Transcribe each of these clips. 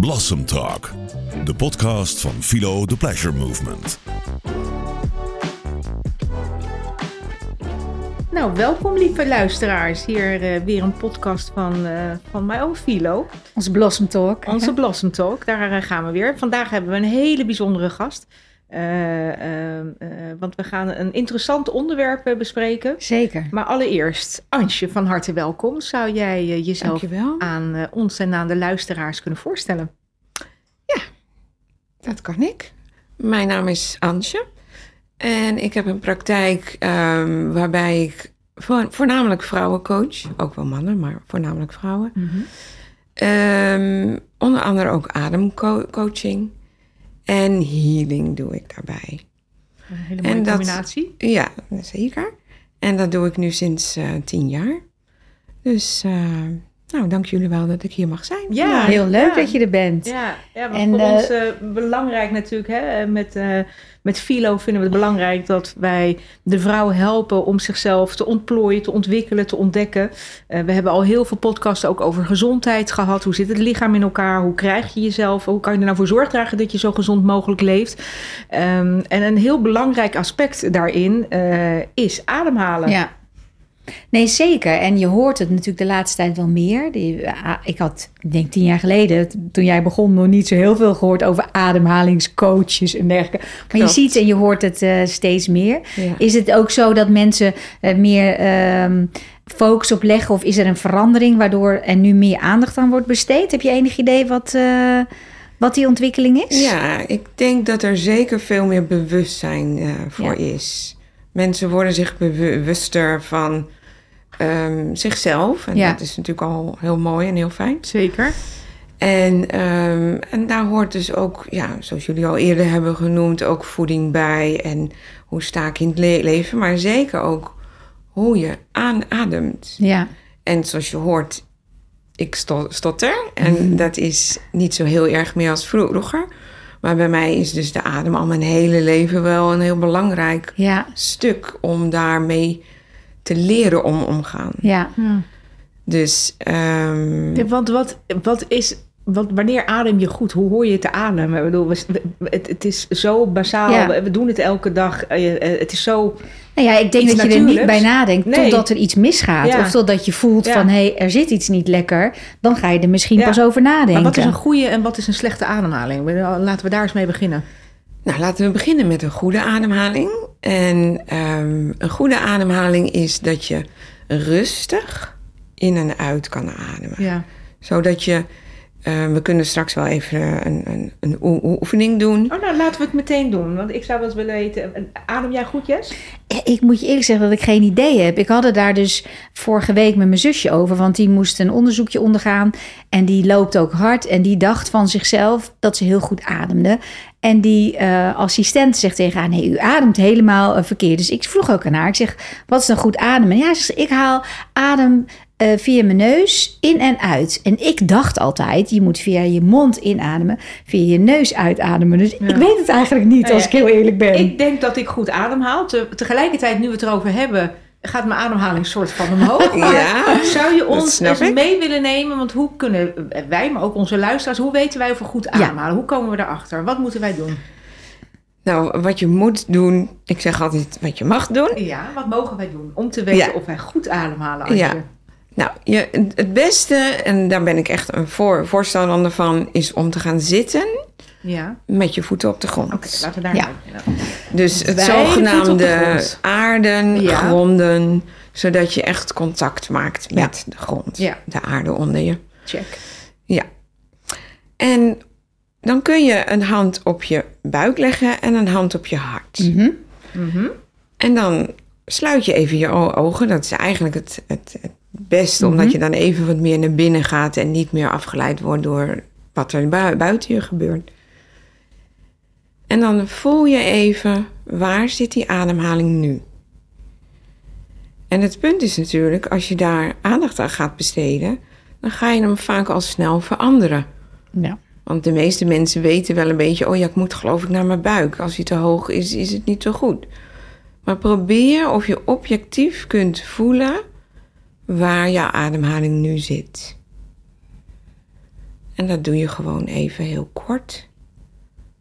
Blossom Talk, de podcast van Philo The Pleasure Movement. Nou, welkom lieve luisteraars. Hier uh, weer een podcast van, uh, van mijn oom Philo. Onze Blossom Talk. Onze Blossom Talk, daar uh, gaan we weer. Vandaag hebben we een hele bijzondere gast. Want we gaan een interessant onderwerp bespreken. Zeker. Maar allereerst, Ansje, van harte welkom. Zou jij jezelf Dankjewel. aan ons en aan de luisteraars kunnen voorstellen? Ja, dat kan ik. Mijn naam is Ansje. En ik heb een praktijk um, waarbij ik vo voornamelijk vrouwen coach. Ook wel mannen, maar voornamelijk vrouwen. Mm -hmm. um, onder andere ook ademcoaching. En healing doe ik daarbij. Een hele mooie en dat, combinatie. Ja, zeker. En dat doe ik nu sinds uh, tien jaar. Dus uh, nou, dank jullie wel dat ik hier mag zijn. Ja, ja heel leuk ja. dat je er bent. Ja, ja en, voor uh, ons uh, belangrijk natuurlijk. Hè, met, uh, met Philo vinden we het belangrijk dat wij de vrouw helpen om zichzelf te ontplooien, te ontwikkelen, te ontdekken. we hebben al heel veel podcasts ook over gezondheid gehad. Hoe zit het lichaam in elkaar? Hoe krijg je jezelf? Hoe kan je er nou voor zorg dragen dat je zo gezond mogelijk leeft? Um, en een heel belangrijk aspect daarin is ademhalen. Ja. Nee, zeker. En je hoort het natuurlijk de laatste tijd wel meer. Ik had, ik denk tien jaar geleden, toen jij begon, nog niet zo heel veel gehoord over ademhalingscoaches en dergelijke. Maar Klopt. je ziet en je hoort het uh, steeds meer. Ja. Is het ook zo dat mensen uh, meer um, focus op leggen of is er een verandering waardoor er nu meer aandacht aan wordt besteed? Heb je enig idee wat, uh, wat die ontwikkeling is? Ja, ik denk dat er zeker veel meer bewustzijn voor ja. is. Mensen worden zich bewuster van um, zichzelf. En Ja. dat is natuurlijk al heel mooi en heel fijn. Zeker. En, ehm, en daar hoort dus ook, ja, zoals jullie al eerder hebben genoemd, ook voeding bij. En hoe sta ik in het le- leven. Maar zeker ook hoe je aanademt. Ja. En zoals je hoort, ik sto- stotter. En dat is niet zo heel erg meer als vroeger. Maar bij mij is dus de adem al mijn hele leven wel een heel belangrijk Ja. stuk om daarmee te leren om omgaan. Ja. Dus ehm, Ja, want wat, wat is. Want wanneer adem je goed? Hoe hoor je te ademen? Ik bedoel, het, het is zo bazaal. Ja. We, we doen het elke dag. Eh, eh, Het is zo. Nou ja, ik denk dat je er niet bij nadenkt Nee. totdat er iets misgaat. Ja. Of totdat je voelt Ja. van, hé, hey, er zit iets niet lekker. Dan ga je er misschien Ja. pas over nadenken. Maar wat is een goede en wat is een slechte ademhaling? Bedoel, Laten we daar eens mee beginnen. nou, laten we beginnen met een goede ademhaling. En ehm, een goede ademhaling is dat je rustig in en uit kan ademen. Ja. Zodat je, eh, we kunnen straks wel even een, een, een oe- oefening doen. Oh, nou laten we het meteen doen. Want ik zou wel eens willen weten. eh, Adem jij goed, Jess? Ik moet je eerlijk zeggen dat ik geen idee heb. Ik had het daar dus vorige week met mijn zusje over. Want die moest een onderzoekje ondergaan. En die loopt ook hard. En die dacht van zichzelf dat ze heel goed ademde. En die eh, assistent zegt tegen haar... nee, u ademt helemaal eh, verkeerd. Dus ik vroeg ook aan haar. Ik zeg, wat is dan goed ademen? Ja, ze zegt, ik haal adem eh, via mijn neus in en uit. En ik dacht altijd, je moet via je mond inademen... via je neus uitademen. Dus ik weet het eigenlijk niet, Nou als ja, ik heel eerlijk ben. Ik denk dat ik goed ademhaal. Te- tegelijkertijd, nu we het erover hebben, gaat mijn ademhaling soort van omhoog. Ja, Zou je ons eens ik. mee willen nemen? Want hoe kunnen wij, maar ook onze luisteraars, hoe weten wij of we goed ademhalen? Hoe komen we daarachter? Wat moeten wij doen? Nou, wat je moet doen, ik zeg altijd wat je mag doen. Ja, wat mogen wij doen om te weten Ja. of wij goed ademhalen? Als Ja. je... Nou, je, het beste, en daar ben ik echt een voor, voorstander van, is om te gaan zitten ja. met je voeten op de grond. Oké, laten we daar Ja. nou. Dus het zogenaamde aarden, Ja. gronden, zodat je echt contact maakt met de grond, Ja. de aarde onder je. Check. Ja. En dan kun je een hand op je buik leggen en een hand op je hart. Mhm. Mhm. En dan sluit je even je ogen. Dat is eigenlijk het, het, het beste, Mhm. omdat je dan even wat meer naar binnen gaat en niet meer afgeleid wordt door wat er bui- buiten je gebeurt. En dan voel je even, waar zit die ademhaling nu? En het punt is natuurlijk, als je daar aandacht aan gaat besteden, dan ga je hem vaak al snel veranderen. Ja. Want de meeste mensen weten wel een beetje, oh ja, ik moet geloof ik naar mijn buik. Als hij te hoog is, is het niet zo goed. Maar probeer of je objectief kunt voelen waar je ademhaling nu zit. En dat doe je gewoon even heel kort.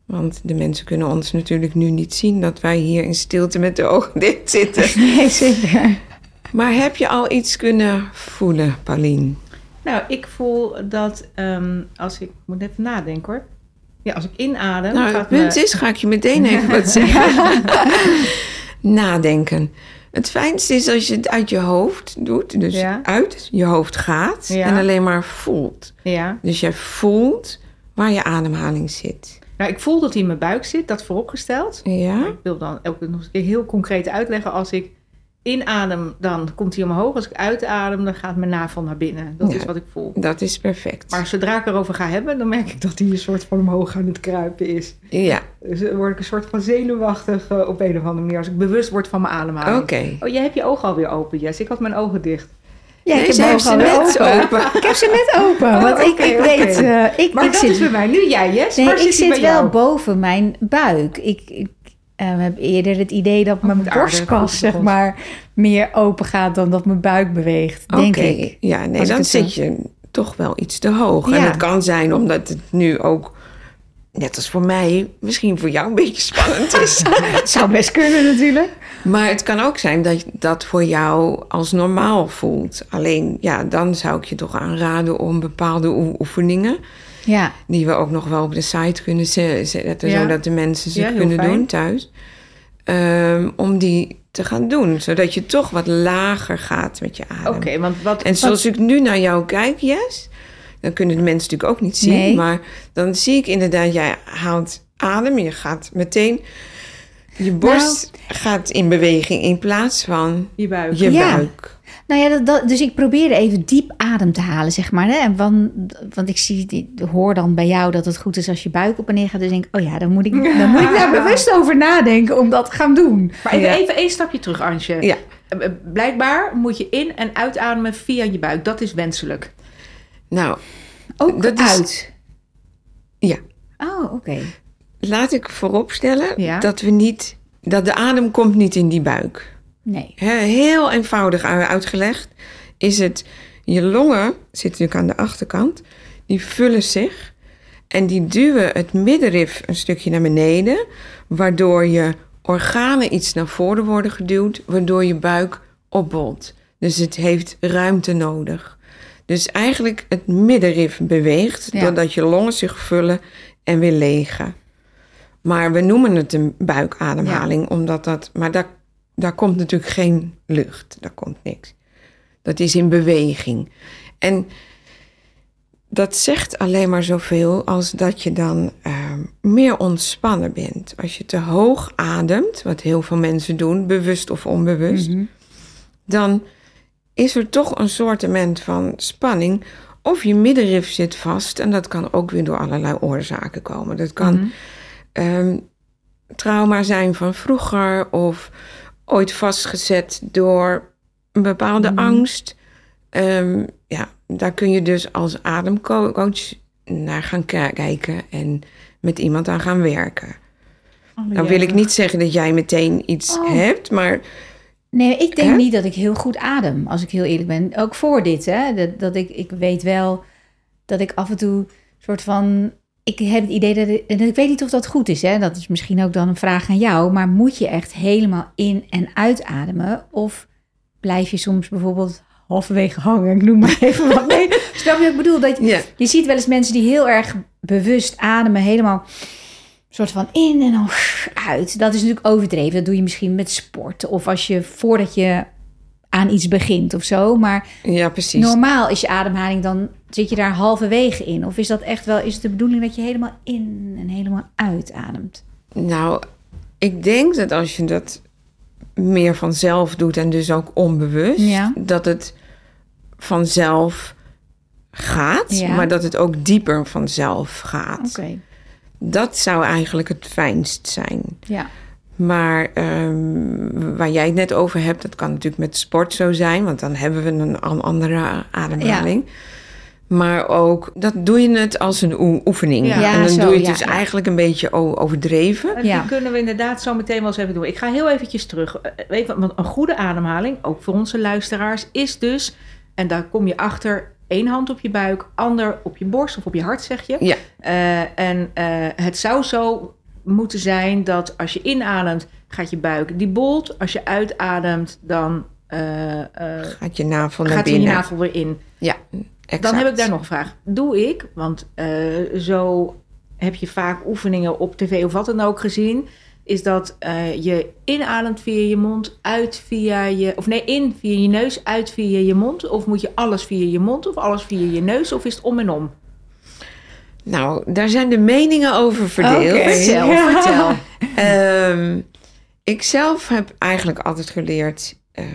Want de mensen kunnen ons natuurlijk nu niet zien dat wij hier in stilte met de ogen dicht zitten. Nee, zeker. Maar heb je al iets kunnen voelen, Paulien? Nou, ik voel dat ehm, als ik... moet even nadenken hoor. Ja, als ik inadem... Nou, het punt me- is, ga ik je meteen even wat zeggen. Nadenken. Het fijnste is als je het uit je hoofd doet. Dus Ja. uit je hoofd gaat Ja. en alleen maar voelt. Ja. Dus jij voelt waar je ademhaling zit. Nou, ik voel dat hij in mijn buik zit, dat vooropgesteld. Ja? Ik wil dan ook nog eens heel concreet uitleggen. Als ik inadem, dan komt hij omhoog. Als ik uitadem, dan gaat mijn navel naar binnen. Dat Ja. is wat ik voel. Dat is perfect. Maar zodra ik erover ga hebben, dan merk ik dat hij een soort van omhoog aan het kruipen is. Ja, Dus dan word ik een soort van zenuwachtig eh, op een of andere manier. Als ik bewust word van mijn ademhaling. oké. Oh, jij hebt je ogen alweer open, Jess. Ik had mijn ogen dicht. Ja, ik heb ze net open. Ik heb ze net open, want ik, weet... eh, ik, Maar ik dat zit, is bij mij. Nu jij, Jess. nee, ik zit wel boven mijn buik. Ik, ik eh, heb eerder het idee dat mijn moet aardig, borstkas zeg maar, meer open gaat dan dat mijn buik beweegt, denk Oké. ik. Ja, nee, dan zo- zit je toch wel iets te hoog. En Ja. het kan zijn omdat het nu ook, net als voor mij, misschien voor jou een beetje spannend is. Het zou best kunnen natuurlijk. maar het kan ook zijn dat dat voor jou als normaal voelt. Alleen, ja, dan zou ik je toch aanraden om bepaalde oe- oefeningen... Ja, die we ook nog wel op de site kunnen ze- zetten... Ja. zodat de mensen ze Ja, kunnen fijn. doen thuis. Ehm, om die te gaan doen. Zodat je toch wat lager gaat met je adem. Oké, want wat... En zoals ik nu naar jou kijk, Jess, dan kunnen de mensen natuurlijk ook niet zien. Nee. Maar dan zie ik inderdaad, jij haalt adem. Je gaat meteen, je borst gaat in beweging in plaats van Je buik. je Ja. buik. Nou ja, dat, dat- dus ik probeerde even diep adem te halen, zeg maar. Hè? En van, want ik zie, ik hoor dan bij jou dat het goed is als je buik op en neer gaat. Dus denk ik, oh ja, dan moet ik, dan moet ik daar bewust over nadenken om dat te gaan doen. Maar even, Ja. even één stapje terug, Ansje. Ja. Eh, eh, Blijkbaar moet je in- en uitademen via je buik. Dat is wenselijk. Nou, Ook Dat is- uit. ja. Oh, oké. Laat ik vooropstellen Ja. dat we niet, dat de adem komt niet in die buik. Nee. Heel eenvoudig uitgelegd is het, je longen zitten natuurlijk aan de achterkant, die vullen zich en die duwen het middenrif een stukje naar beneden, waardoor je organen iets naar voren worden geduwd, waardoor je buik opbolt. Dus het heeft ruimte nodig. Dus eigenlijk het middenrif beweegt, Ja. doordat je longen zich vullen en weer legen. Maar we noemen het een buikademhaling, omdat dat. Maar daar, daar komt natuurlijk geen lucht, daar komt niks. Dat is in beweging. En dat zegt alleen maar zoveel als dat je dan ehm, meer ontspannen bent. Als je te hoog ademt, wat heel veel mensen doen, bewust of onbewust, Mhm. dan is er toch een soortement van spanning. Of je middenrif zit vast en dat kan ook weer door allerlei oorzaken komen. Dat kan Mhm. ehm, trauma zijn van vroeger of ooit vastgezet door een bepaalde Mhm. angst. Ehm, ja, daar kun je dus als ademcoach naar gaan ki- kijken en met iemand aan gaan werken. Nou wil ik niet zeggen dat jij meteen iets Oh. hebt, maar Nee, ik denk Hè? niet dat ik heel goed adem, als ik heel eerlijk ben. Ook voor dit, hè. Dat, dat ik, ik weet wel dat ik af en toe soort van... Ik heb het idee dat ik, en ik weet niet of dat goed is, hè. Dat is misschien ook dan een vraag aan jou. Maar moet je echt helemaal in- en uitademen? Of blijf je soms bijvoorbeeld halverwege hangen? Ik noem maar even wat. Nee, snap je wat ik bedoel? Dat je, je ziet wel eens mensen die heel erg bewust ademen, helemaal soort van in en dan uit. Dat is natuurlijk overdreven. Dat doe je misschien met sport of als je voordat je aan iets begint of zo. Maar ja, precies. normaal is je ademhaling dan zit je daar halverwege in. Of is dat echt wel? Is het de bedoeling dat je helemaal in en helemaal uitademt? Nou, ik denk dat als je dat meer vanzelf doet en dus ook onbewust, Ja. dat het vanzelf gaat, Ja. maar dat het ook dieper vanzelf gaat. Oké. Dat zou eigenlijk het fijnst zijn. Ja. Maar ehm, waar jij het net over hebt, dat kan natuurlijk met sport zo zijn, want dan hebben we een an- andere ademhaling. Maar ook, dat doe je het als een oe- oefening. Ja. En dan zo, doe je het ja, dus ja. eigenlijk een beetje overdreven. En Ja. die kunnen we inderdaad zo meteen wel eens even doen. Ik ga heel eventjes terug. Eh, Weet je, want een goede ademhaling, ook voor onze luisteraars, is dus... En daar kom je achter één hand op je buik, ander op je borst of op je hart, zeg je. Ja. Eh, en eh, het zou zo moeten zijn dat als je inademt, gaat je buik die bolt. Als je uitademt, dan eh, eh, Gaat je navel naar gaat je binnen. navel weer in. Ja, exact. Dan heb ik daar nog een vraag. Doe ik, want eh, zo heb je vaak oefeningen op tv of wat dan ook gezien. Is dat je inademt via je mond, uit via je. Of nee, in via je neus, uit via je mond. Of moet je alles via je mond of alles via je neus? Of is het om en om? Nou, daar zijn de meningen over verdeeld. Oké. Vertel, Ja. vertel. Ehm, ik zelf heb eigenlijk altijd geleerd, ehm,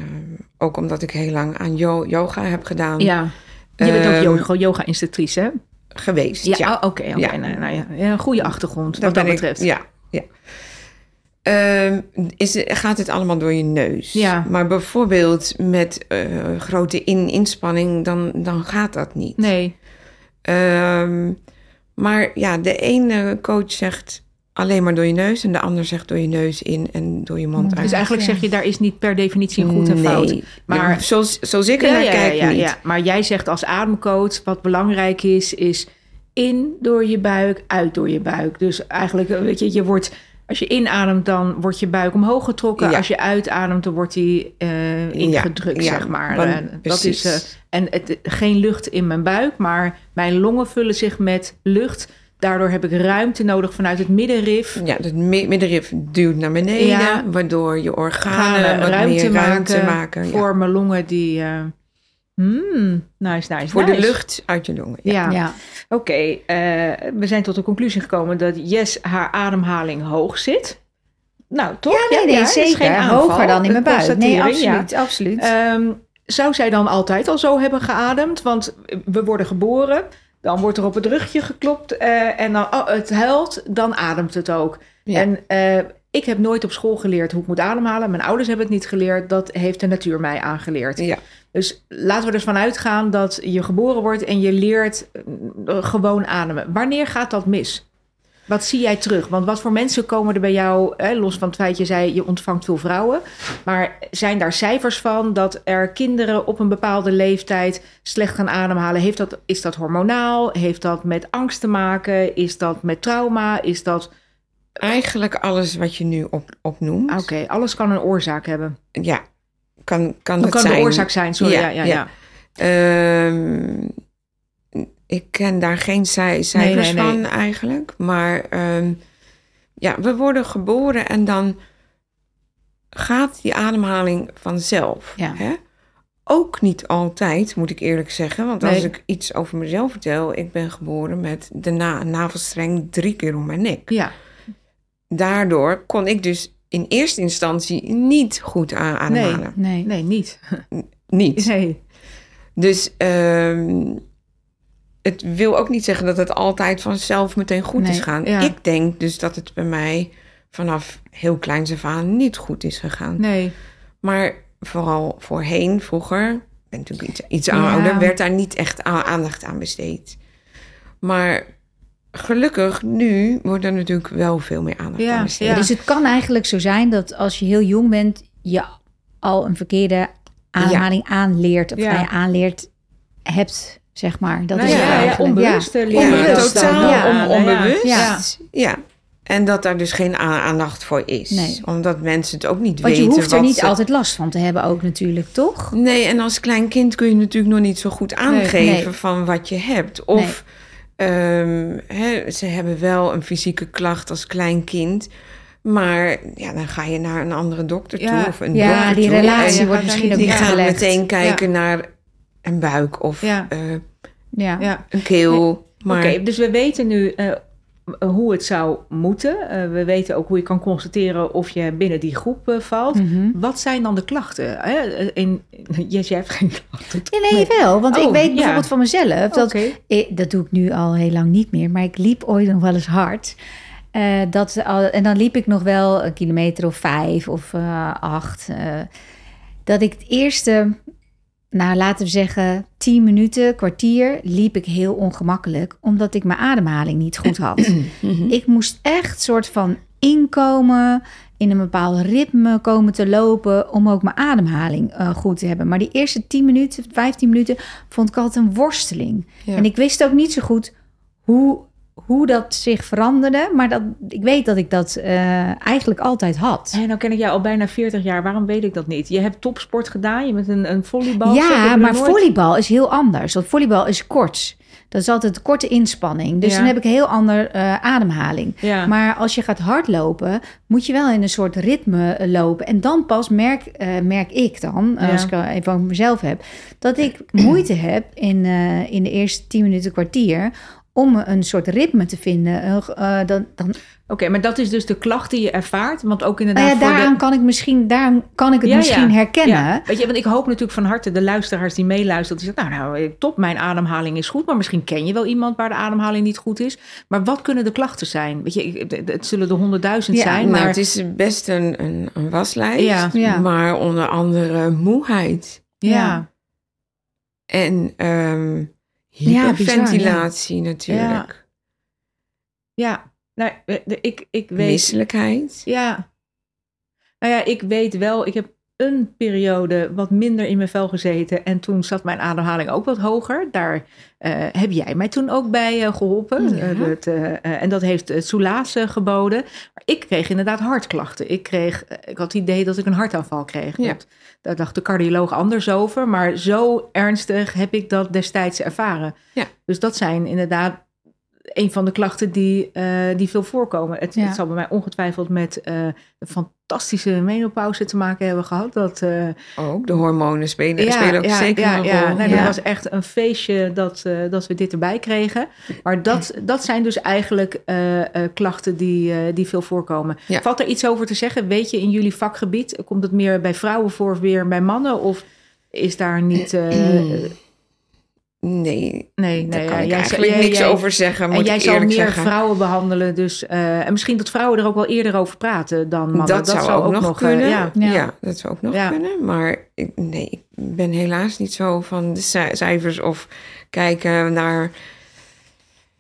ook omdat ik heel lang aan yo- yoga heb gedaan, Ja. Je bent ook Ehm, yoga- yoga-instructrice, hè? geweest. Ja, Ja, oh, oké. oké. Ja. Nou, nou ja. Ja, Een goede achtergrond, wat dat ik- betreft. ja, ja. Is, gaat het allemaal door je neus? Ja. Maar bijvoorbeeld met eh, grote in inspanning, dan, dan gaat dat niet. Nee. Ehm, maar ja, de ene coach zegt alleen maar door je neus en de ander zegt door je neus in en door je mond uit. Dus eigenlijk zeg je, daar is niet per definitie een goed en fout. Nee. Maar- zoals, zoals ik er Ja, naar ja, kijk, ja, niet. ja. Maar jij zegt als ademcoach, wat belangrijk is, is in door je buik, uit door je buik. Dus eigenlijk, weet je, je wordt, als je inademt, dan wordt je buik omhoog getrokken. Ja. Als je uitademt, dan wordt die eh, ingedrukt, ja, zeg maar. want- dat precies. is, eh, en het, geen lucht in mijn buik, maar mijn longen vullen zich met lucht. Daardoor heb ik ruimte nodig vanuit het middenrif. Ja, het mi- middenrif duwt naar beneden, Ja. waardoor je organen wat ruimte, meer ruimte maken, voor mijn longen die... eh, hmm, nice, nice, Voor de lucht uit je longen. Ja. Ja. Ja. Oké, eh, we zijn tot de conclusie gekomen dat Jess haar ademhaling hoog zit. Nou, toch? Ja, nee, nee, zeker. geen aanval, Hoger dan in mijn buik. Nee, constatering, absoluut, absoluut. Ehm, zou zij dan altijd al zo hebben geademd? Want we worden geboren, dan wordt er op het rugje geklopt eh, en dan oh, het huilt, dan ademt het ook. Ja. En eh, ik heb nooit op school geleerd hoe ik moet ademhalen. Mijn ouders hebben het niet geleerd. Dat heeft de natuur mij aangeleerd. Ja. Dus laten we dus vanuit gaan dat je geboren wordt en je leert eh, gewoon ademen. Wanneer gaat dat mis? Wat zie jij terug? Want wat voor mensen komen er bij jou, hè, los van het feit je zei je ontvangt veel vrouwen, maar zijn daar cijfers van dat er kinderen op een bepaalde leeftijd slecht gaan ademhalen? Heeft dat, is dat hormonaal? Heeft dat met angst te maken? Is dat met trauma? Is dat. Eigenlijk alles wat je nu op, opnoemt, Oké, alles kan een oorzaak hebben. ja, kan, kan het kan zijn. de oorzaak zijn, sorry. Ja, ja, ja. Ehm, ik ken daar geen cij- cijfers nee, nee. van eigenlijk. Maar ehm, ja, we worden geboren en dan gaat die ademhaling vanzelf. Ja. Hè? Ook niet altijd, moet ik eerlijk zeggen. Want als ik iets over mezelf vertel, ik ben geboren met de na navelstreng drie keer om mijn nek. Ja, Daardoor kon ik dus in eerste instantie niet goed ademhalen. nee. nee, niet. Niet. Nee. Dus ehm, het wil ook niet zeggen dat het altijd vanzelf meteen goed Nee, is gaan. ja. Ik denk dus dat het bij mij vanaf heel kleins af aan niet goed is gegaan. Nee. Maar vooral voorheen, vroeger, ik ben natuurlijk iets, iets Ja. ouder, werd daar niet echt aandacht aan besteed. Maar gelukkig nu wordt er natuurlijk wel veel meer aandacht Ja, aan besteed. ja. Dus het kan eigenlijk zo zijn dat als je heel jong bent, je al een verkeerde ademhaling aanleert. Of Ja. ja, aanleert hebt, zeg maar. Dat Nou is ja, ja, eigenlijk. onbewust, Ja. leren we Ja, dat dan. totaal Ja. on- Ja. onbewust. Ja. Ja. En dat daar dus geen aandacht voor is. Nee. Omdat mensen het ook niet Want je weten. hoeft er niet ze- altijd last van te hebben ook natuurlijk, toch? Nee, en als klein kind kun je natuurlijk nog niet zo goed aangeven Nee. van wat je hebt. Of ehm, ze hebben wel een fysieke klacht als klein kind. Maar ja, dan ga je naar een andere dokter Ja. toe. Of een Ja, dokter die toe. relatie En wordt misschien ook die gaan meteen kijken naar een buik of Ja. Ja. Ja. een keel. Maar Oké, dus we weten nu eh, hoe het zou moeten. Eh, we weten ook hoe je kan constateren of je binnen die groep eh, valt. Mhm. Wat zijn dan de klachten? Hè? In, yes, jij hebt geen klachten. Nee, nee, wel. Want Oh, ik weet ja. bijvoorbeeld van mezelf, dat, ik, dat doe ik nu al heel lang niet meer, maar ik liep ooit nog wel eens hard. Eh, dat, en dan liep ik nog wel een kilometer of vijf of eh, acht. eh, dat ik het eerste, nou laten we zeggen, tien minuten, kwartier, liep ik heel ongemakkelijk, omdat ik mijn ademhaling niet goed had. Mhm. ik moest echt soort van inkomen, in een bepaald ritme komen te lopen om ook mijn ademhaling eh, goed te hebben. Maar die eerste 10 minuten, 15 minuten vond ik altijd een worsteling. Ja. En ik wist ook niet zo goed hoe, hoe dat zich veranderde, maar dat, ik weet dat ik dat eh, eigenlijk altijd had. En nou ken ik jou al bijna 40 jaar. Waarom weet ik dat niet? Je hebt topsport gedaan. Je bent een, een volleybal. Ja, maar volleybal is heel anders. Want volleybal is kort. Dat is altijd korte inspanning. Dus Ja. dan heb ik een heel ander eh, ademhaling. Ja. Maar als je gaat hardlopen, moet je wel in een soort ritme eh, lopen. En dan pas merk, merk ik dan, Ja. als ik even over mezelf heb, dat ik moeite heb in, in de eerste 10 minuten kwartier om een soort ritme te vinden. Eh, eh, dan, dan, Oké, maar dat is dus de klacht die je ervaart. Want ook nou inderdaad ja, voor daaraan de... kan ik misschien, daaraan kan ik het Ja, misschien ja. herkennen. Ja, weet je, want ik hoop natuurlijk van harte de luisteraars die meeluisteren. Die zeggen, nou, nou, top, mijn ademhaling is goed. Maar misschien ken je wel iemand waar de ademhaling niet goed is. Maar wat kunnen de klachten zijn? Weet je, het- zullen er honderdduizend Ja, zijn. Nou, maar het is best een, een, een waslijst, Ja. Ja. maar onder andere moeheid ja. en ehm Ja, bizar, hyperventilatie natuurlijk. Ja, nou, ik, ik weet. Misselijkheid. Ja. Nou ja, ik weet wel, ik heb een periode wat minder in mijn vel gezeten. En toen zat mijn ademhaling ook wat hoger. Daar eh, heb jij mij toen ook bij eh, geholpen. Ja. Eh, het, en dat heeft het Soelaas geboden. Maar ik kreeg inderdaad hartklachten. Ik, kreeg, ik had het idee dat ik een hartaanval kreeg. Ja. Dat- Daar dacht de cardioloog anders over. Maar zo ernstig heb ik dat destijds ervaren. Ja. Dus dat zijn inderdaad een van de klachten die, eh, die veel voorkomen. Het, Ja. het zal bij mij ongetwijfeld met eh, een fantastische menopauze te maken hebben gehad. Dat, eh, Ook de hormonen spelen, spelen ook zeker ja, een ja. rol. Nee, Ja. Dat was echt een feestje dat, eh, dat we dit erbij kregen. Maar dat, dat zijn dus eigenlijk eh, eh, klachten die, eh, die veel voorkomen. Ja. Valt er iets over te zeggen? Weet je in jullie vakgebied, komt het meer bij vrouwen voor of weer bij mannen? Of is daar niet... Nee, nee, daar nee. kan ja, ik jij- eigenlijk jij- niks jij- over zeggen, moet en jij ik zal meer zeggen. vrouwen behandelen, dus eh, en misschien dat vrouwen er ook wel eerder over praten dan mannen. Dat, zou ook, nog eh, kunnen. ja. ja. Ja. dat zou ook nog Ja. kunnen. Maar ik, nee, ik ben helaas niet zo van de ci- cijfers of kijken naar...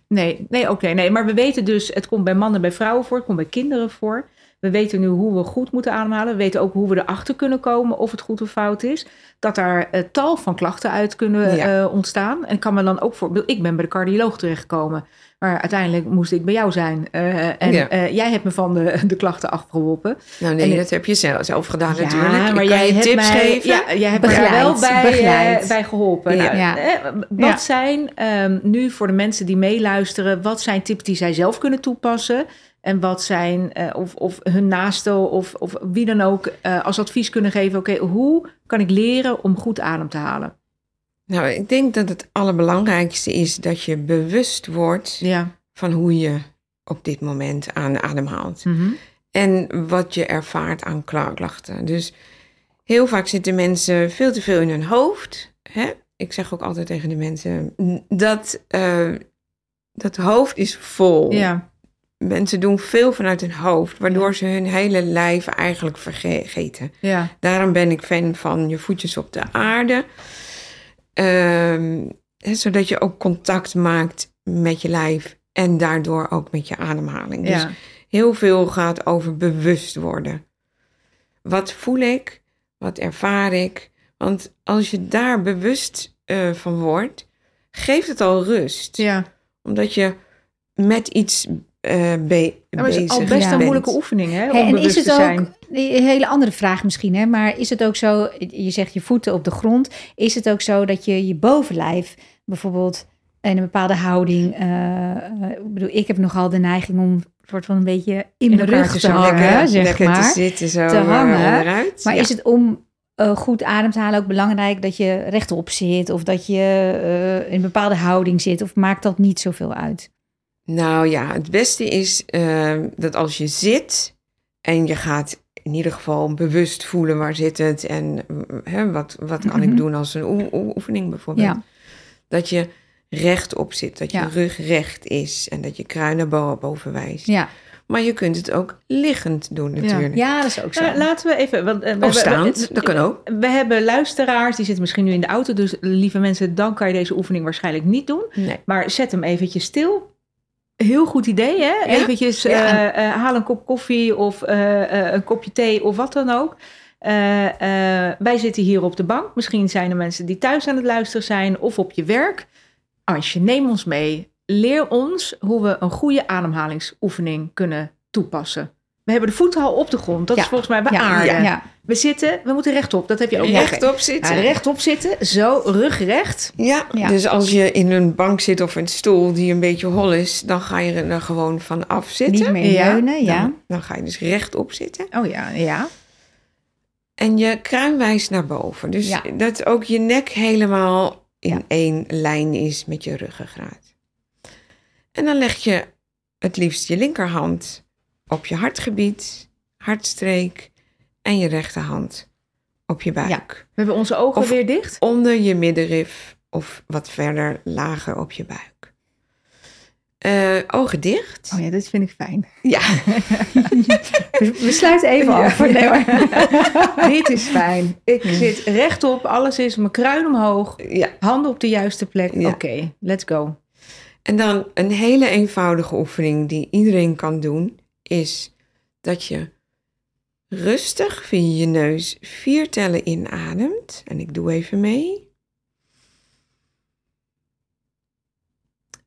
Nee, nee oké. nee. Maar we weten dus, het komt bij mannen, bij vrouwen voor, het komt bij kinderen voor. We weten nu hoe we goed moeten ademhalen. We weten ook hoe we erachter kunnen komen of het goed of fout is. Dat daar eh, tal van klachten uit kunnen Ja. eh, ontstaan. En kan me dan ook voor. Ik ben bij de cardioloog terechtgekomen. Maar uiteindelijk moest ik bij jou zijn. Eh, en Ja. jij hebt me van de, de klachten afgeholpen. Nou nee, En- dat heb je zelf, zelf gedaan Ja, natuurlijk. Ik maar kan jij je hebt tips mij, geven. Ja, jij hebt Begeleid, mij wel bij, bij geholpen. Nou, wat zijn ehm, nu voor de mensen die meeluisteren, wat zijn tips die zij zelf kunnen toepassen? En wat zijn, eh, of, of hun naasten of, of wie dan ook, eh, als advies kunnen geven: oké, hoe kan ik leren om goed adem te halen? Nou, ik denk dat het allerbelangrijkste is dat je bewust wordt Ja. van hoe je op dit moment aan ademhaalt. Mhm. En wat je ervaart aan kla- klachten. Dus heel vaak zitten mensen veel te veel in hun hoofd. Hè? Ik zeg ook altijd tegen de mensen dat eh, dat hoofd is vol. ja. Mensen doen veel vanuit hun hoofd, waardoor ze hun hele lijf eigenlijk vergeten. Ja. Daarom ben ik fan van je voetjes op de aarde. Ehm, zodat je ook contact maakt met je lijf en daardoor ook met je ademhaling. Dus heel veel gaat over bewust worden. Wat voel ik? Wat ervaar ik? Want als je daar bewust eh, van wordt, geeft het al rust. ja. Omdat je met iets eh be- Ja, maar het bezig is al best Ja. een moeilijke oefening, hè? Hey, en is bewust het te zijn. ook, een hele andere vraag misschien, hè? maar is het ook zo, je zegt je voeten op de grond, is het ook zo dat je je bovenlijf bijvoorbeeld in een bepaalde houding, eh, eh, ik bedoel, ik heb nogal de neiging om een soort van een beetje in, elkaar rug te hangen, lekker, zeg lekker maar. te zitten zo te hangen. onderuit. Maar Ja. is het om goed adem te halen ook belangrijk dat je rechtop zit of dat je eh, in een bepaalde houding zit of maakt dat niet zoveel uit? Nou ja, het beste is eh, dat als je zit en je gaat in ieder geval bewust voelen waar zit het en mm, hè, wat, wat kan Mhm. ik doen als een oe- oe- oefening bijvoorbeeld. Ja. Dat je rechtop zit, dat je Ja. rug recht is en dat je kruin naar bo- boven wijst. Ja, Maar je kunt het ook liggend doen natuurlijk. ja dat is ook zo. Nou, laten we even. Want, eh, we- Of we- staand, we- dat kan ook. We hebben luisteraars, die zitten misschien nu in de auto. Dus lieve mensen, dan kan je deze oefening waarschijnlijk niet doen. Nee. Maar zet hem eventjes stil. Heel goed idee, hè? Eventjes eh, haal een kop koffie of eh, een kopje thee of wat dan ook. Wij zitten hier op de bank. Misschien zijn er mensen die thuis aan het luisteren zijn of op je werk. Ansje, neem ons mee. Leer ons hoe we een goede ademhalingsoefening kunnen toepassen. We hebben de voeten al op de grond. Dat Ja. is volgens mij aarde. ja, ja. We zitten, we moeten rechtop. Dat heb je ook nog. Rechtop zitten. Ja, rechtop zitten, zo, rug recht. Ja, Ja. dus als je in een bank zit of een stoel die een beetje hol is, dan ga je er gewoon van af zitten. Niet meer Ja. leunen, ja. Dan, dan ga je dus rechtop zitten. Oh ja, ja. En je kruin wijst naar boven. Dus Ja. dat ook je nek helemaal in Ja. één lijn is met je ruggengraat. En dan leg je het liefst je linkerhand op je hartgebied, hartstreek en je rechterhand op je buik. Ja. We hebben onze ogen Of- weer dicht. Onder je middenrif of wat verder lager op je buik. Eh, ogen dicht. Oh ja, dit vind ik fijn. Ja. We, sluiten even Ja. af. Nee, dit is fijn. Ik zit rechtop, alles is mijn kruin omhoog. ja. Handen op de juiste plek. Ja. Oké, let's go. En dan een hele eenvoudige oefening die iedereen kan doen, is dat je rustig via je neus vier tellen inademt. En ik doe even mee.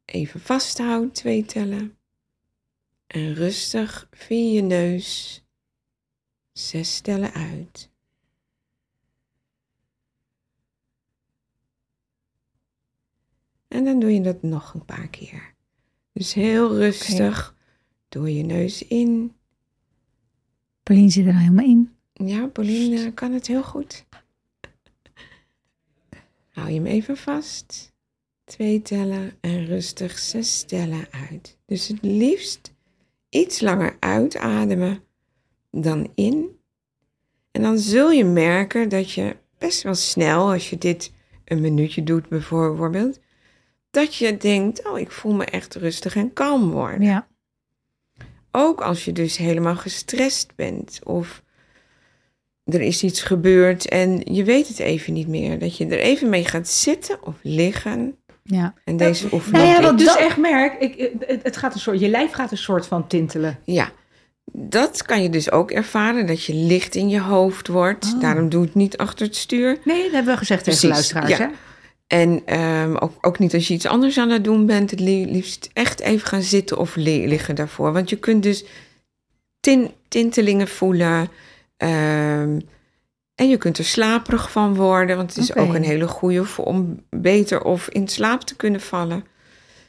Even vasthouden, twee tellen. En rustig via je neus zes tellen uit. En dan doe je dat nog een paar keer. Dus heel rustig door je neus in. Pauline zit er al helemaal in. Ja, Pauline kan het heel goed. Hou je hem even vast. Twee tellen en rustig zes tellen uit. Dus het liefst iets langer uitademen dan in. En dan zul je merken dat je best wel snel, als je dit een minuutje doet bijvoorbeeld, dat je denkt, oh, ik voel me echt rustig en kalm worden. Ja. Ook als je dus helemaal gestrest bent of er is iets gebeurd en je weet het even niet meer. Dat je er even mee gaat zitten of liggen ja. en deze oefening Nou ja, Dus dat- echt merk, ik, het, het gaat een soort, je lijf gaat een soort van tintelen. Ja, dat kan je dus ook ervaren, dat je licht in je hoofd wordt. Oh. Daarom doe het niet achter het stuur. Nee, dat hebben we gezegd tegen Precies, luisteraars. ja. Hè? En ehm, ook, ook niet als je iets anders aan het doen bent. Het li- liefst echt even gaan zitten of li- liggen daarvoor. Want je kunt dus tin- tintelingen voelen. ehm, en je kunt er slaperig van worden. Want het is ook een hele goede voor om beter of in slaap te kunnen vallen.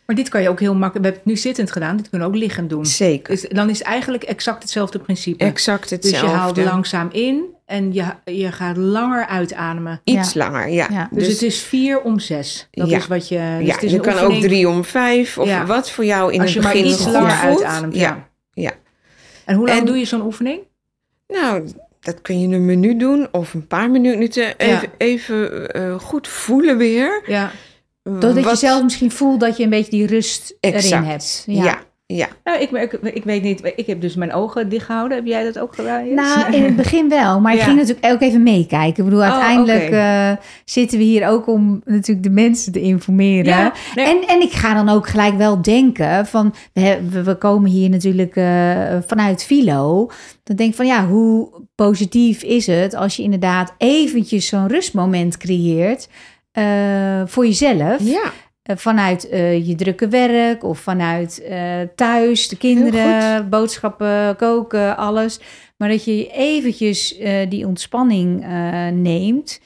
Maar dit kan je ook heel makkelijk, we hebben het nu zittend gedaan, dit kunnen we ook liggend doen. Zeker. Dus dan is het eigenlijk exact hetzelfde principe. Exact dus hetzelfde. je haalt langzaam in en je, je gaat langer uitademen. Iets Ja. langer, ja. Ja. Dus, het is vier om zes. Dat Ja. is wat je. Dus ja, het is je kan oefening ook drie om vijf of Ja. wat voor jou in als je het maar begin iets langer voelt. uitademt. Ja. Ja. En hoe lang En- doe je zo'n oefening? Nou, dat kun je een minuut doen of een paar minuten. Even, even eh, goed voelen weer. Ja. Doordat je Wat- zelf misschien voelt dat je een beetje die rust Exact. erin hebt. Ja, ja. Nou, ik, ik, ik weet niet. Ik heb dus mijn ogen dicht gehouden. Heb jij dat ook gedaan? Nou, in het begin wel. Maar ik Ja. ging natuurlijk ook even meekijken. Ik bedoel, Oh, uiteindelijk eh, zitten we hier ook om natuurlijk de mensen te informeren. Ja, nee. En, en ik ga dan ook gelijk wel denken van... We, we, komen hier natuurlijk eh, vanuit Philo. Dan denk ik van ja, hoe positief is het... als je inderdaad eventjes zo'n rustmoment creëert... eh, voor jezelf. ja. Eh, vanuit eh, je drukke werk of vanuit eh, thuis, de kinderen, boodschappen, koken, alles. Maar dat je eventjes die ontspanning neemt,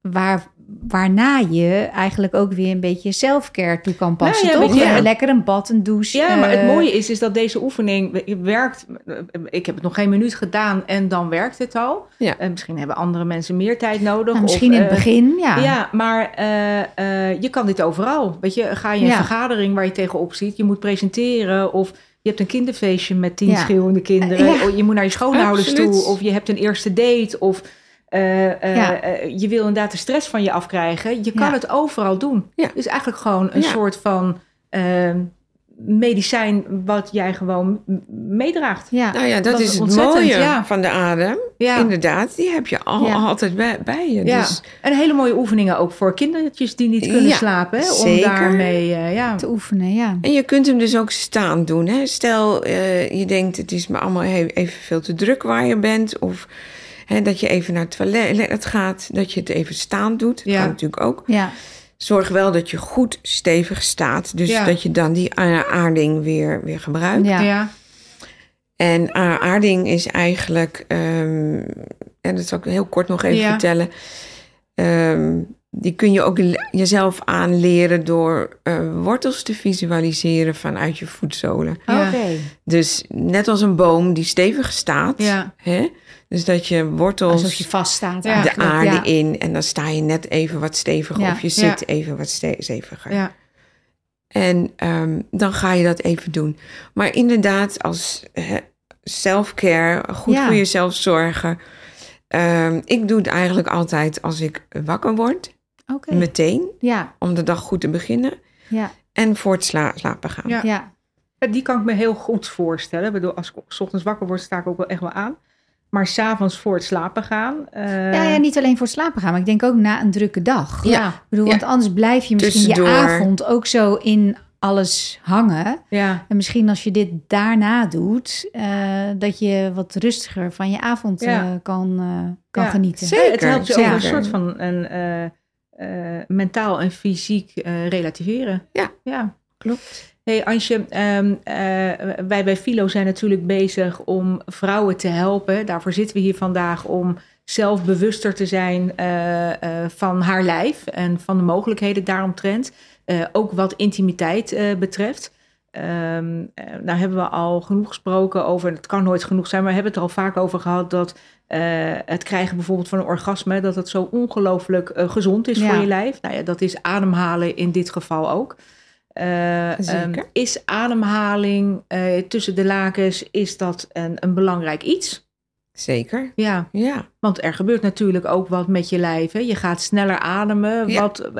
waar, waarna je eigenlijk ook weer een beetje self-care toe kan passen, Nou ja, toch? het- Lekker een bad, een douche. Ja, maar het eh, mooie is, is dat deze oefening werkt. Ik heb het nog geen minuut gedaan en dan werkt het al. Ja. Eh, misschien hebben andere mensen meer tijd nodig. nou, misschien of, in het eh, begin, ja. Ja, maar je kan dit overal. Weet je, ga je een Ja. vergadering waar je tegenop ziet, je moet presenteren of je hebt een kinderfeestje met tien Ja. schreeuwende kinderen. Ja. Of je moet naar je schoonouders Absoluut. toe of je hebt een eerste date of eh, eh, Ja. eh, je wil inderdaad de stress van je afkrijgen. Je kan Ja. het overal doen. Ja. Dus eigenlijk gewoon een Ja. soort van ehm, medicijn wat jij gewoon meedraagt. Ja. Nou ja, dat, Dat is is het mooie ja. van de adem. Ja. Inderdaad, die heb je al, Ja. altijd bij, bij je. Ja. Dus En hele mooie oefeningen ook voor kindertjes die niet kunnen Ja, slapen. Hè? Om zeker. daarmee, eh, ja. Te oefenen, ja. En je kunt hem dus ook staan doen. Hè? Stel, eh, je denkt het is me allemaal even veel te druk waar je bent. Of hè, dat je even naar het toilet gaat. Dat je het even staan doet. Dat Ja. kan natuurlijk ook. Ja, Zorg wel dat je goed stevig staat. Dus Ja. dat je dan die aarding weer, weer gebruikt. ja. Ja. En aarding is eigenlijk... ehm, en dat zal ik heel kort nog even Ja. vertellen. Ehm, die kun je ook jezelf aanleren door eh, wortels te visualiseren vanuit je voetzolen. Ja. Oké. Dus net als een boom die stevig staat. Ja. Hè? Dus dat je wortels Alsof je vaststaat Ja. de eigenlijk. aarde ja. in en dan sta je net even wat steviger Ja. of je Ja. zit even wat ste- steviger. Ja. En ehm, dan ga je dat even doen. Maar inderdaad, als self-care, goed Ja. voor jezelf zorgen. Ehm, ik doe het eigenlijk altijd als ik wakker word, Oké. meteen, Ja, om de dag goed te beginnen. ja, En voor het sla- slapen gaan. Ja. ja. Ja, Die kan ik me heel goed voorstellen. Ik bedoel, als ik 's ochtends wakker word, sta ik ook wel echt wel aan. Maar s'avonds voor het slapen gaan. eh, Ja, ja, niet alleen voor het slapen gaan, maar ik denk ook na een drukke dag. Ja. Ik bedoel, Ja. want anders blijf je misschien je avond ook zo in alles hangen. ja. En misschien als je dit daarna doet, eh, dat je wat rustiger van je avond Ja. eh, kan, eh, kan Ja. genieten. Zeker, het helpt je ook een soort van een, eh, eh, mentaal en fysiek eh, relativeren. Ja. ja. Klopt. Hey Ansje, ehm, eh, wij bij Philo zijn natuurlijk bezig om vrouwen te helpen. Daarvoor zitten we hier vandaag om zelf bewuster te zijn eh, eh, van haar lijf en van de mogelijkheden daaromtrent. Ook wat intimiteit betreft. Eh, nou hebben we al genoeg gesproken over, het kan nooit genoeg zijn, maar we hebben het er al vaak over gehad dat het krijgen bijvoorbeeld van een orgasme, dat het zo ongelooflijk gezond is Ja. voor je lijf. Nou ja, dat is ademhalen in dit geval ook. Ehm, is ademhaling eh, tussen de lakens, is dat een, een belangrijk iets? Zeker. Ja, Ja. want er gebeurt natuurlijk ook wat met je lijf. Hè? Je gaat sneller ademen. Ja. Wat,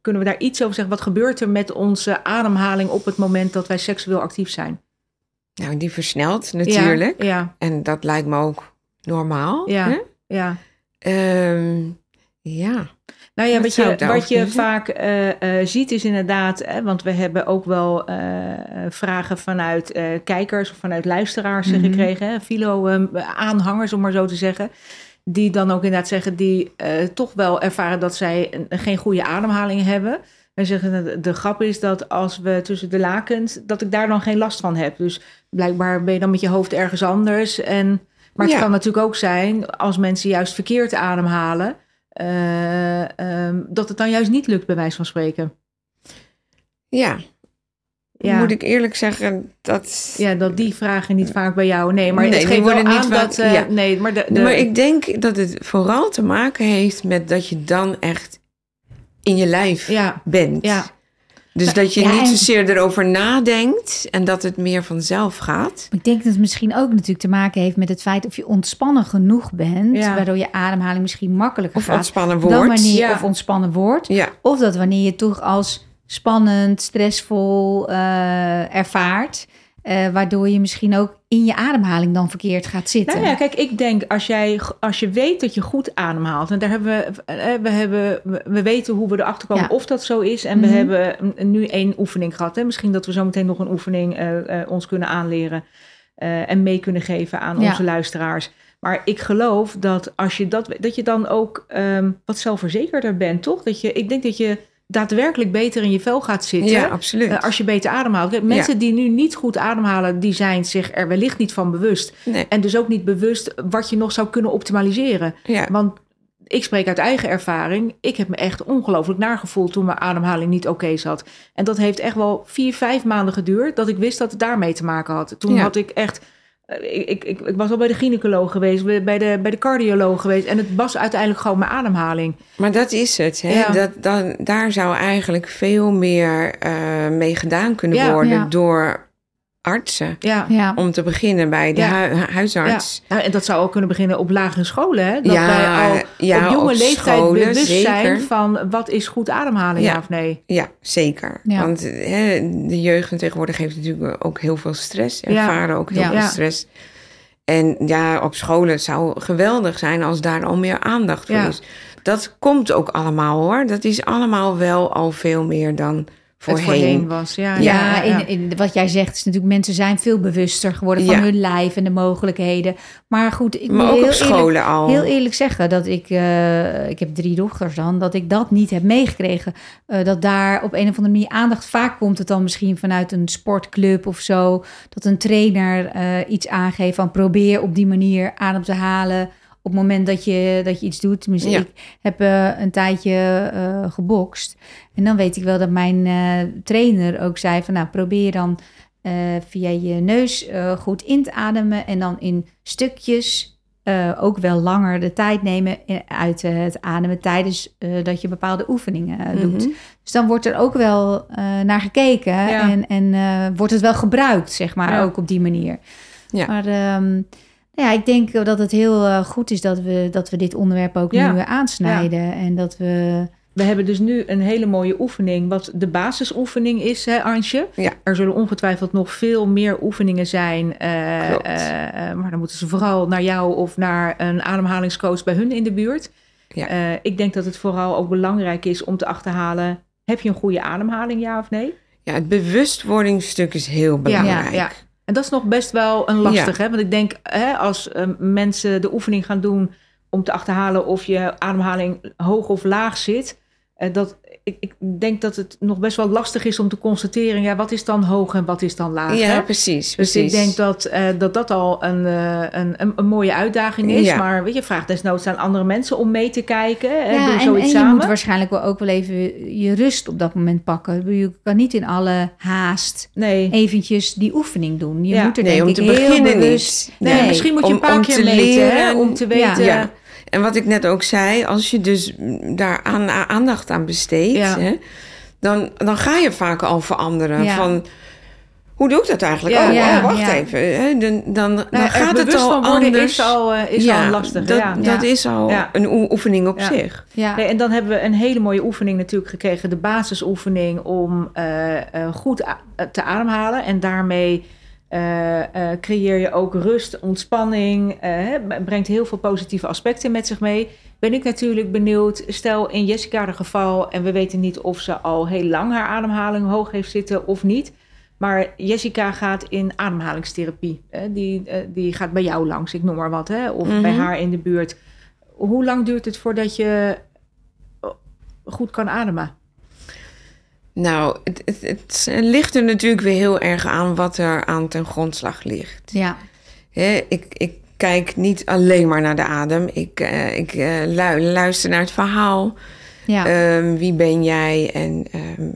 kunnen we daar iets over zeggen? Wat gebeurt er met onze ademhaling op het moment dat wij seksueel actief zijn? Nou, die versnelt natuurlijk. Ja, ja, En dat lijkt me ook normaal. Ja. hè? ja. Ehm, ja. Nou ja, Wat je, daarover wat je vaak eh, eh, ziet is inderdaad, hè, want we hebben ook wel eh, vragen vanuit kijkers of vanuit luisteraars Mhm. gekregen, hè, filo-aanhangers om maar zo te zeggen, die dan ook inderdaad zeggen die toch wel ervaren dat zij een- geen goede ademhaling hebben. En zeggen, de, de grap is dat als we tussen de lakens, dat ik daar dan geen last van heb. Dus blijkbaar ben je dan met je hoofd ergens anders. En, maar het Ja. kan natuurlijk ook zijn, als mensen juist verkeerd ademhalen, eh, ehm, dat het dan juist niet lukt, bij wijze van spreken. Ja. Ja. Moet ik eerlijk zeggen dat... Ja, dat die vragen niet vaak bij jou. Nee, maar Nee, het geeft wel aan vaak- dat... eh, ja. Nee, maar de, maar ik denk dat het vooral te maken heeft met dat je dan echt in je lijf Ja, bent. ja. Dus dat je Ja, niet zozeer erover nadenkt en dat het meer vanzelf gaat. Ik denk dat het misschien ook natuurlijk te maken heeft met het feit of je ontspannen genoeg bent, Ja. waardoor je ademhaling misschien makkelijker Of gaat ontspannen dan wordt. wanneer Ja. of ontspannen wordt. Of dat wanneer je toch als spannend, stressvol eh, ervaart, eh, waardoor je misschien ook in je ademhaling dan verkeerd gaat zitten. Nou ja, kijk, ik denk als, jij, als je weet dat je goed ademhaalt, en daar hebben we, eh, we, hebben, we weten hoe we erachter komen Ja. of dat zo is. En Mhm. we hebben n- nu één oefening gehad. Hè. Misschien dat we zo meteen nog een oefening eh, eh, ons kunnen aanleren eh, en mee kunnen geven aan Ja. onze luisteraars. Maar ik geloof dat als je dat, dat je dan ook ehm, wat zelfverzekerder bent, toch? Dat je, ik denk dat je daadwerkelijk beter in je vel gaat zitten. ja absoluut. eh, als je beter ademhaalt. Mensen die nu niet goed ademhalen, die zijn zich er wellicht niet van bewust. nee, En dus ook niet bewust wat je nog zou kunnen optimaliseren. ja. Want ik spreek uit eigen ervaring. Ik heb me echt ongelooflijk nagevoeld toen mijn ademhaling niet oké zat. En dat heeft echt wel vier, vijf maanden geduurd dat ik wist dat het daarmee te maken had. Toen Ja. had ik echt. Eh, Ik, ik, ik, ik was al bij de gynaecoloog geweest, bij de, bij de cardioloog geweest. En het was uiteindelijk gewoon mijn ademhaling. Maar dat is het. Hè? Ja. Dat, dan, daar zou eigenlijk veel meer eh, mee gedaan kunnen Ja. worden Ja. door artsen. Ja. Ja. Om te beginnen bij de Ja. hu- huisarts. Nou, en dat zou ook kunnen beginnen op lagere scholen. Hè? Dat Ja, wij al ja, op jonge op leeftijd scholen, bewust zijn van wat is goed ademhalen, ja, Ja. of nee. Ja, zeker. Ja. Want hè, de jeugd tegenwoordig heeft natuurlijk ook heel veel stress. Ja. Ervaren ook heel Ja. veel Ja. stress. En ja, op scholen zou geweldig zijn als daar al meer aandacht voor Ja. is. Dat komt ook allemaal hoor. Dat is allemaal wel al veel meer dan voorheen. voorheen was. Ja, Ja, ja, In, in, wat jij zegt is natuurlijk, mensen zijn veel bewuster geworden van hun lijf en de mogelijkheden. Maar goed, ik Maar ook heel op scholen eerlijk, al. heel eerlijk zeggen dat ik, eh, ik heb drie dochters dan, dat ik dat niet heb meegekregen. Eh, dat daar op een of andere manier aandacht, vaak komt het dan misschien vanuit een sportclub of zo, dat een trainer eh, iets aangeeft van probeer op die manier adem te halen. Op het moment dat je, dat je iets doet. Tenminste, Ja. ik heb eh, een tijdje eh, gebokst. En dan weet ik wel dat mijn eh, trainer ook zei van... nou, probeer dan via je neus goed in te ademen... en dan in stukjes ook wel langer de tijd nemen... uit het ademen tijdens dat je bepaalde oefeningen doet. Mhm. Dus dan wordt er ook wel naar gekeken... Ja. en, en wordt het wel gebruikt, zeg maar, Ja. ook op die manier. Ja. Maar ehm, ja, ik denk dat het heel eh, goed is dat we, dat we dit onderwerp ook Ja. nu eh, aansnijden. En dat we... We hebben dus nu een hele mooie oefening, wat de basisoefening is, hè, Ansje. Ja. Er zullen ongetwijfeld nog veel meer oefeningen zijn. eh, maar dan moeten ze vooral naar jou of naar een ademhalingscoach bij hun in de buurt. Ja. Eh, ik denk dat het vooral ook belangrijk is om te achterhalen: heb je een goede ademhaling, ja of nee? Ja, het bewustwordingsstuk is heel belangrijk. ja. En dat is nog best wel een lastig, hè? Want ik denk, hè, als eh, mensen de oefening gaan doen om te achterhalen of je ademhaling hoog of laag zit, eh, dat ik, ik denk dat het nog best wel lastig is om te constateren, ja, wat is dan hoog en wat is dan laag? Ja, hè? precies. Dus precies. ik denk dat, eh, dat dat al een, eh, een, een, een mooie uitdaging is. Ja. Maar weet je, vraag desnoods aan andere mensen om mee te kijken. En Ja, doe en, zoiets en je samen. moet waarschijnlijk wel ook wel even je rust op dat moment pakken. Je kan niet in alle haast Nee. eventjes die oefening doen. Je Ja. moet er nee, denk om ik te heel beginnen bewust... Nee, Nee. misschien moet je Om- een paar keer te meten, hè, om te Ja. weten. En wat ik net ook zei, als je dus daar aan, aandacht aan besteedt, Ja. hè, dan, dan ga je vaak al veranderen. Ja. Van, hoe doe ik dat eigenlijk? Ja, oh, ja, oh, wacht ja. even. Hè, dan dan, dan Nou, gaat het al anders. is al, eh, is al lastig. Dat, ja. dat Ja. is al Ja. een oe- oefening op Ja. zich. Ja. Nee, en dan hebben we een hele mooie oefening natuurlijk gekregen. De basisoefening om eh, eh, goed te ademhalen. En daarmee eh, eh, creëer je ook rust, ontspanning. eh, brengt heel veel positieve aspecten met zich mee. Ben ik natuurlijk benieuwd. Stel in Jessica de geval. En we weten niet of ze al heel lang haar ademhaling hoog heeft zitten of niet. Maar Jessica gaat in ademhalingstherapie. Die, die gaat bij jou langs, ik noem maar wat. Hè? Of Mhm. bij haar in de buurt. Hoe lang duurt het voordat je goed kan ademen? Nou, het, het, het ligt er natuurlijk weer heel erg aan wat er aan ten grondslag ligt. ja. Ik, ik kijk niet alleen maar naar de adem. Ik, eh, ik eh, lu- luister naar het verhaal. ja. Ehm, wie ben jij? En ehm,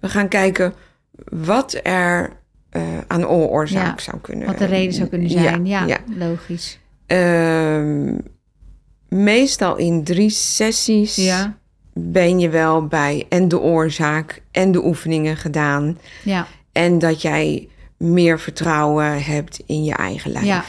we gaan kijken wat er eh, aan ooroorzaak Ja, zou kunnen Wat de reden zou kunnen zijn. Ja, ja. logisch. Ehm, meestal in drie sessies ben je wel bij en de oorzaak en de oefeningen gedaan. Ja, En dat jij meer vertrouwen hebt in je eigen lijf. Ja.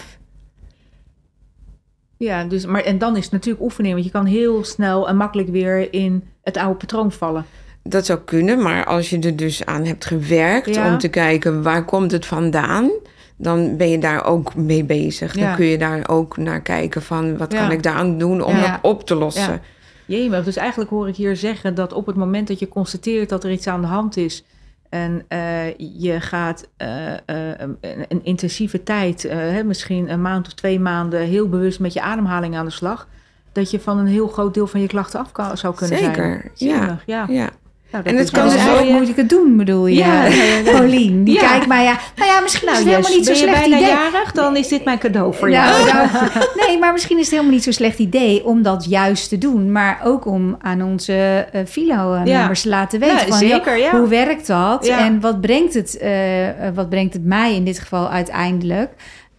Ja, dus, maar en dan is het natuurlijk oefening. Want je kan heel snel en makkelijk weer in het oude patroon vallen. Dat zou kunnen, maar als je er dus aan hebt gewerkt Ja. om te kijken waar komt het vandaan, dan ben je daar ook mee bezig. Ja. Dan kun je daar ook naar kijken van wat Ja. kan ik daaraan doen om dat op te lossen. Ja. Dus eigenlijk hoor ik hier zeggen dat op het moment dat je constateert dat er iets aan de hand is en eh, je gaat eh, eh, een, een intensieve tijd, hè, misschien een maand of twee maanden, heel bewust met je ademhaling aan de slag, dat je van een heel groot deel van je klachten af kan, zou kunnen zijn. Zeker, ja. Jemig, ja. Ja. Nou, dat En het kan dus ook- moet ik het doen, bedoel je? Ja. Paulien, die Ja. kijkt mij ja. Nou ja, misschien is Nou, het helemaal niet ben je slecht bijna idee. jarig, dan is dit mijn cadeau voor Nou, jou. nou, nee, maar misschien is het helemaal niet zo'n slecht idee om dat juist te doen. Maar ook om aan onze eh Filo-members te laten weten. Ja, van, zeker, ja. Hoe werkt dat? Ja. En wat brengt, het, eh, eh, wat brengt het mij in dit geval uiteindelijk?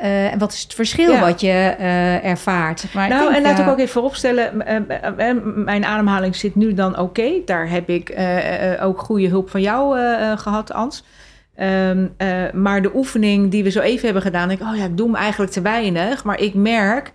Eh, en wat is het verschil Ja. wat je eh, ervaart? Maar Nou, denk, en laat ik ook even vooropstellen, mijn ademhaling zit nu dan oké. Daar heb ik eh, eh, ook goede hulp van jou eh, eh, gehad, Ans. Ehm, eh, maar de oefening die we zo even hebben gedaan, denk ik, oh ja, ik doe hem eigenlijk te weinig. Maar ik merk,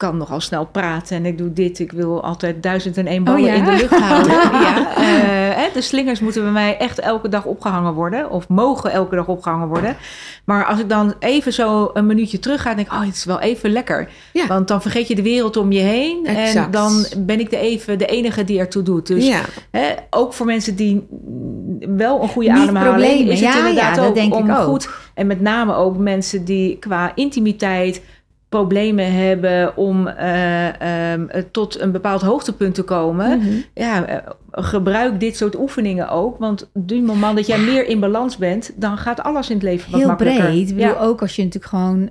kan nogal snel praten en ik doe dit. Ik wil altijd duizend en één ballen Oh ja? in de lucht houden. ja. Eh, de slingers moeten bij mij echt elke dag opgehangen worden. Of mogen elke dag opgehangen worden. Maar als ik dan even zo een minuutje terug ga, denk ik, oh, het is wel even lekker. Ja. Want dan vergeet je de wereld om je heen. En dan ben ik de, even de enige die ertoe doet. Dus ja. Hè, ook voor mensen die wel een goede Niet ademhaling problemen. is het inderdaad ook denk om ik ook. goed en met name ook mensen die qua intimiteit problemen hebben om eh, ehm, eh, tot een bepaald hoogtepunt te komen. Mhm. Ja, eh, gebruik dit soort oefeningen ook, want op het moment dat jij meer in balans bent, dan gaat alles in het leven wat Heel makkelijker. breed. Ik bedoel, Ja. ook als je natuurlijk gewoon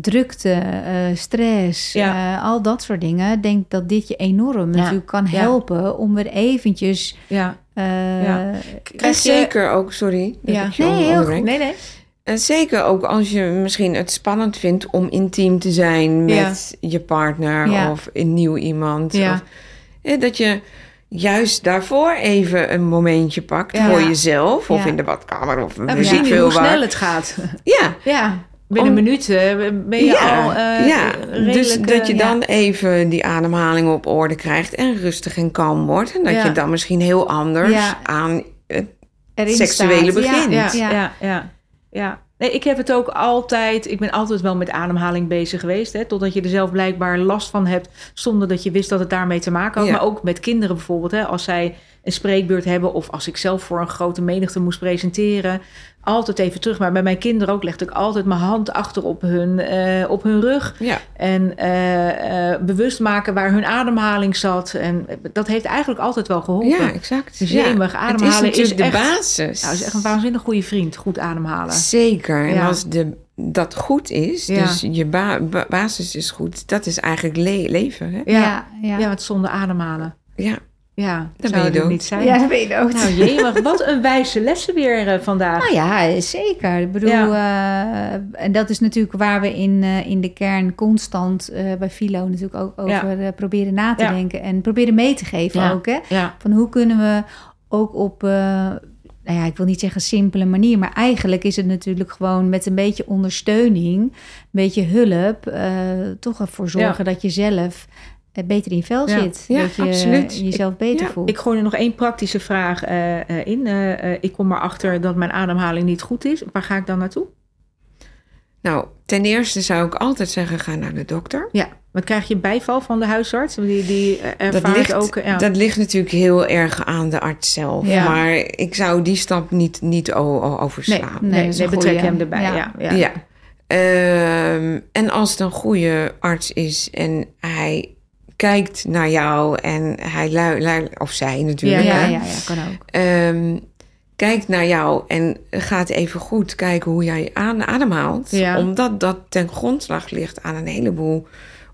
drukte, eh, stress, Ja. eh, al dat soort dingen. Denk dat dit je enorm Ja. natuurlijk kan Ja. helpen om weer eventjes... Ja. eh, Ja. En Krijg je- zeker ook, sorry. Ja. Nee, heel onderbreek. Nee, nee. En zeker ook als je misschien het spannend vindt om intiem te zijn Ja. met je partner Ja. of een nieuw iemand. Ja. Of, eh, dat je juist daarvoor even een momentje pakt Ja. voor jezelf. Of Ja. in de badkamer of En we weet zien ik nu veel hoe waar. snel het gaat. Ja, Ja, binnen Om- een eh, ben je ja, al eh, ja. redelijk... dus dat je eh, dan even die ademhaling op orde krijgt en rustig en kalm wordt. En dat Ja. je dan misschien heel anders Ja. aan het erin seksuele staat. begint. Ja, Ja. ja, ja. Nee, ik heb het ook altijd... Ik ben altijd wel met ademhaling bezig geweest. Hè, totdat je er zelf blijkbaar last van hebt... zonder dat je wist dat het daarmee te maken had. Ja. Maar ook met kinderen bijvoorbeeld. Hè, als zij een spreekbeurt hebben... of als ik zelf voor een grote menigte moest presenteren... altijd even terug. Maar bij mijn kinderen ook legde ik altijd mijn hand achter op hun, eh, op hun rug... Ja. En eh, eh, bewust maken waar hun ademhaling zat. En dat heeft eigenlijk altijd wel geholpen. Ja, exact. Dus ja. jemig, Het ademhalen is de echt- basis. Nou, is echt een waanzinnig goede vriend. Goed ademhalen. Zeker. En Ja. als de, dat goed is, Ja. dus je ba- ba- basis is goed, dat is eigenlijk le- leven. Hè? Ja, Ja, ja. ja. want zonder ademhalen. Ja. Ja, Dan zou ben je dood. niet zijn. Ja, dat ben je dood. Nou, jemig, wat een wijze lessen weer eh, vandaag. Nou ja, zeker. Ik bedoel, eh, en dat is natuurlijk waar we in, eh, in de kern constant bij Philo natuurlijk ook over proberen na te Ja. denken. En proberen mee te geven ook. Hè? Van hoe kunnen we ook op, nou ja, ik wil niet zeggen simpele manier, maar eigenlijk is het natuurlijk gewoon met een beetje ondersteuning, een beetje hulp, toch ervoor zorgen dat je zelf beter in vel Ja. zit. Ja, dat je absoluut. jezelf beter ja, voelt. ik gooi er nog één praktische vraag eh, eh, in. Eh, eh, ik kom erachter dat mijn ademhaling niet goed is. Waar ga ik dan naartoe? Nou, ten eerste zou ik altijd zeggen, ga naar de dokter. Ja, maar krijg je bijval van de huisarts? Die, die eh, ervaart Dat ligt, ook... Ja. dat ligt natuurlijk heel erg aan de arts zelf. Ja. Maar ik zou die stap niet, niet overslaan. nee, Nee, nee, betrek hem erbij. Ja. Ja. Ja. Ja. Ehm, en als het een goede arts is en hij kijkt naar jou en hij lui, lui- of zij natuurlijk, ja, ja, ja, kan ook. Ehm, kijkt naar jou en gaat even goed kijken hoe jij aan, ademhaalt. Ja. Omdat dat ten grondslag ligt aan een heleboel.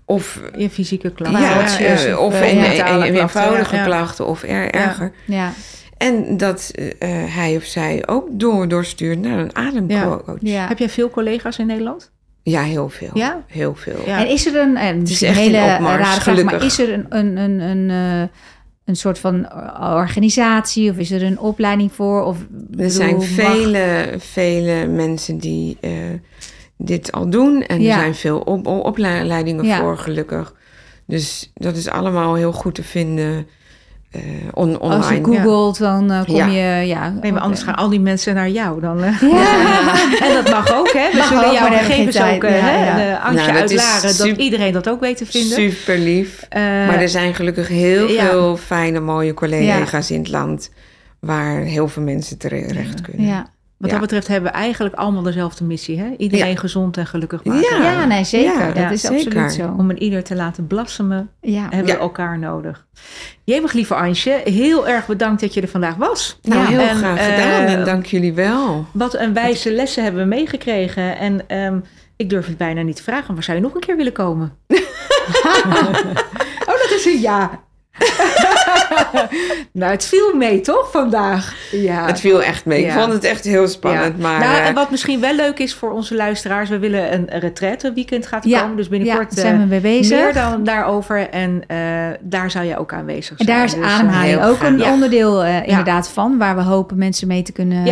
Of, Je fysieke klachten. ja, eh, of eh, een, eenvoudige klachten of er, erger. Ja, En dat eh, hij of zij ook door, doorstuurt naar een ademcoach. Heb jij veel collega's in Nederland? Heel veel. Ja? Heel veel. Ja. En is er een, en is misschien echt een hele rare vraag, maar is er een, een, een, een, eh, een soort van organisatie of is er een opleiding voor? Of, Er zijn vele, vele mensen die eh, dit al doen. En Ja. er zijn veel op, op- opleidingen Ja. voor, gelukkig. Dus dat is allemaal heel goed te vinden eh, on, online. Als je googelt, dan eh, kom Ja. je... Ja, Nee, maar anders gaan al die mensen naar jou dan. eh. Ja. En dat mag ook, hè? We Mag zullen ook, jouw we gegevens geen ook, hè, Antje Nou, uitlaren, dat iedereen dat ook weet te vinden. Super lief. Eh, maar er zijn gelukkig heel ja. veel fijne, mooie collega's in het land... waar heel veel mensen terecht kunnen. Ja. Wat ja. dat betreft hebben we eigenlijk allemaal dezelfde missie, hè? Iedereen gezond en gelukkig maken. Ja. Ja, nee, zeker. Ja, dat ja, is zeker. absoluut zo. Om een ieder te laten blassemen, Ja. hebben Ja. we elkaar nodig. Jemig, lieve Ansje, heel erg bedankt dat je er vandaag was. Nou, Ja. heel En, graag eh, gedaan en dank jullie wel. Wat een wijze lessen hebben we meegekregen. En ehm, ik durf het bijna niet te vragen. Waar zou je nog een keer willen komen? oh, dat is een ja. nou, het viel mee toch vandaag? Ja. Het viel echt mee. Ik vond het echt heel spannend. Maar, nou, en wat misschien wel leuk is voor onze luisteraars, we willen een retraite weekend gaat komen. Dus binnenkort zijn we mee bezig. meer dan daarover. En daar zou je ook aanwezig zijn. En daar is dus, ademhaling ook een onderdeel inderdaad van, waar we hopen mensen mee te kunnen,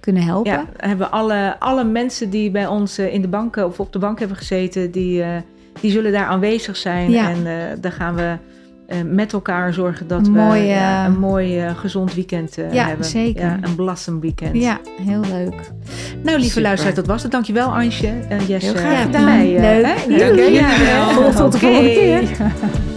kunnen helpen. Ja, hebben alle, alle mensen die bij ons in de banken of op de bank hebben gezeten, die, die zullen daar aanwezig zijn. En daar gaan we uh, met elkaar zorgen dat we ja, een mooi uh, gezond weekend uh, ja, hebben. Zeker. Ja, een blossom weekend. Ja, heel leuk. Nou, lieve luisteraars, dat was het. Dankjewel Ansje en Jesse. Heel graag gedaan. Mij, leuk. Leuk. Dank je wel. Tot de volgende keer.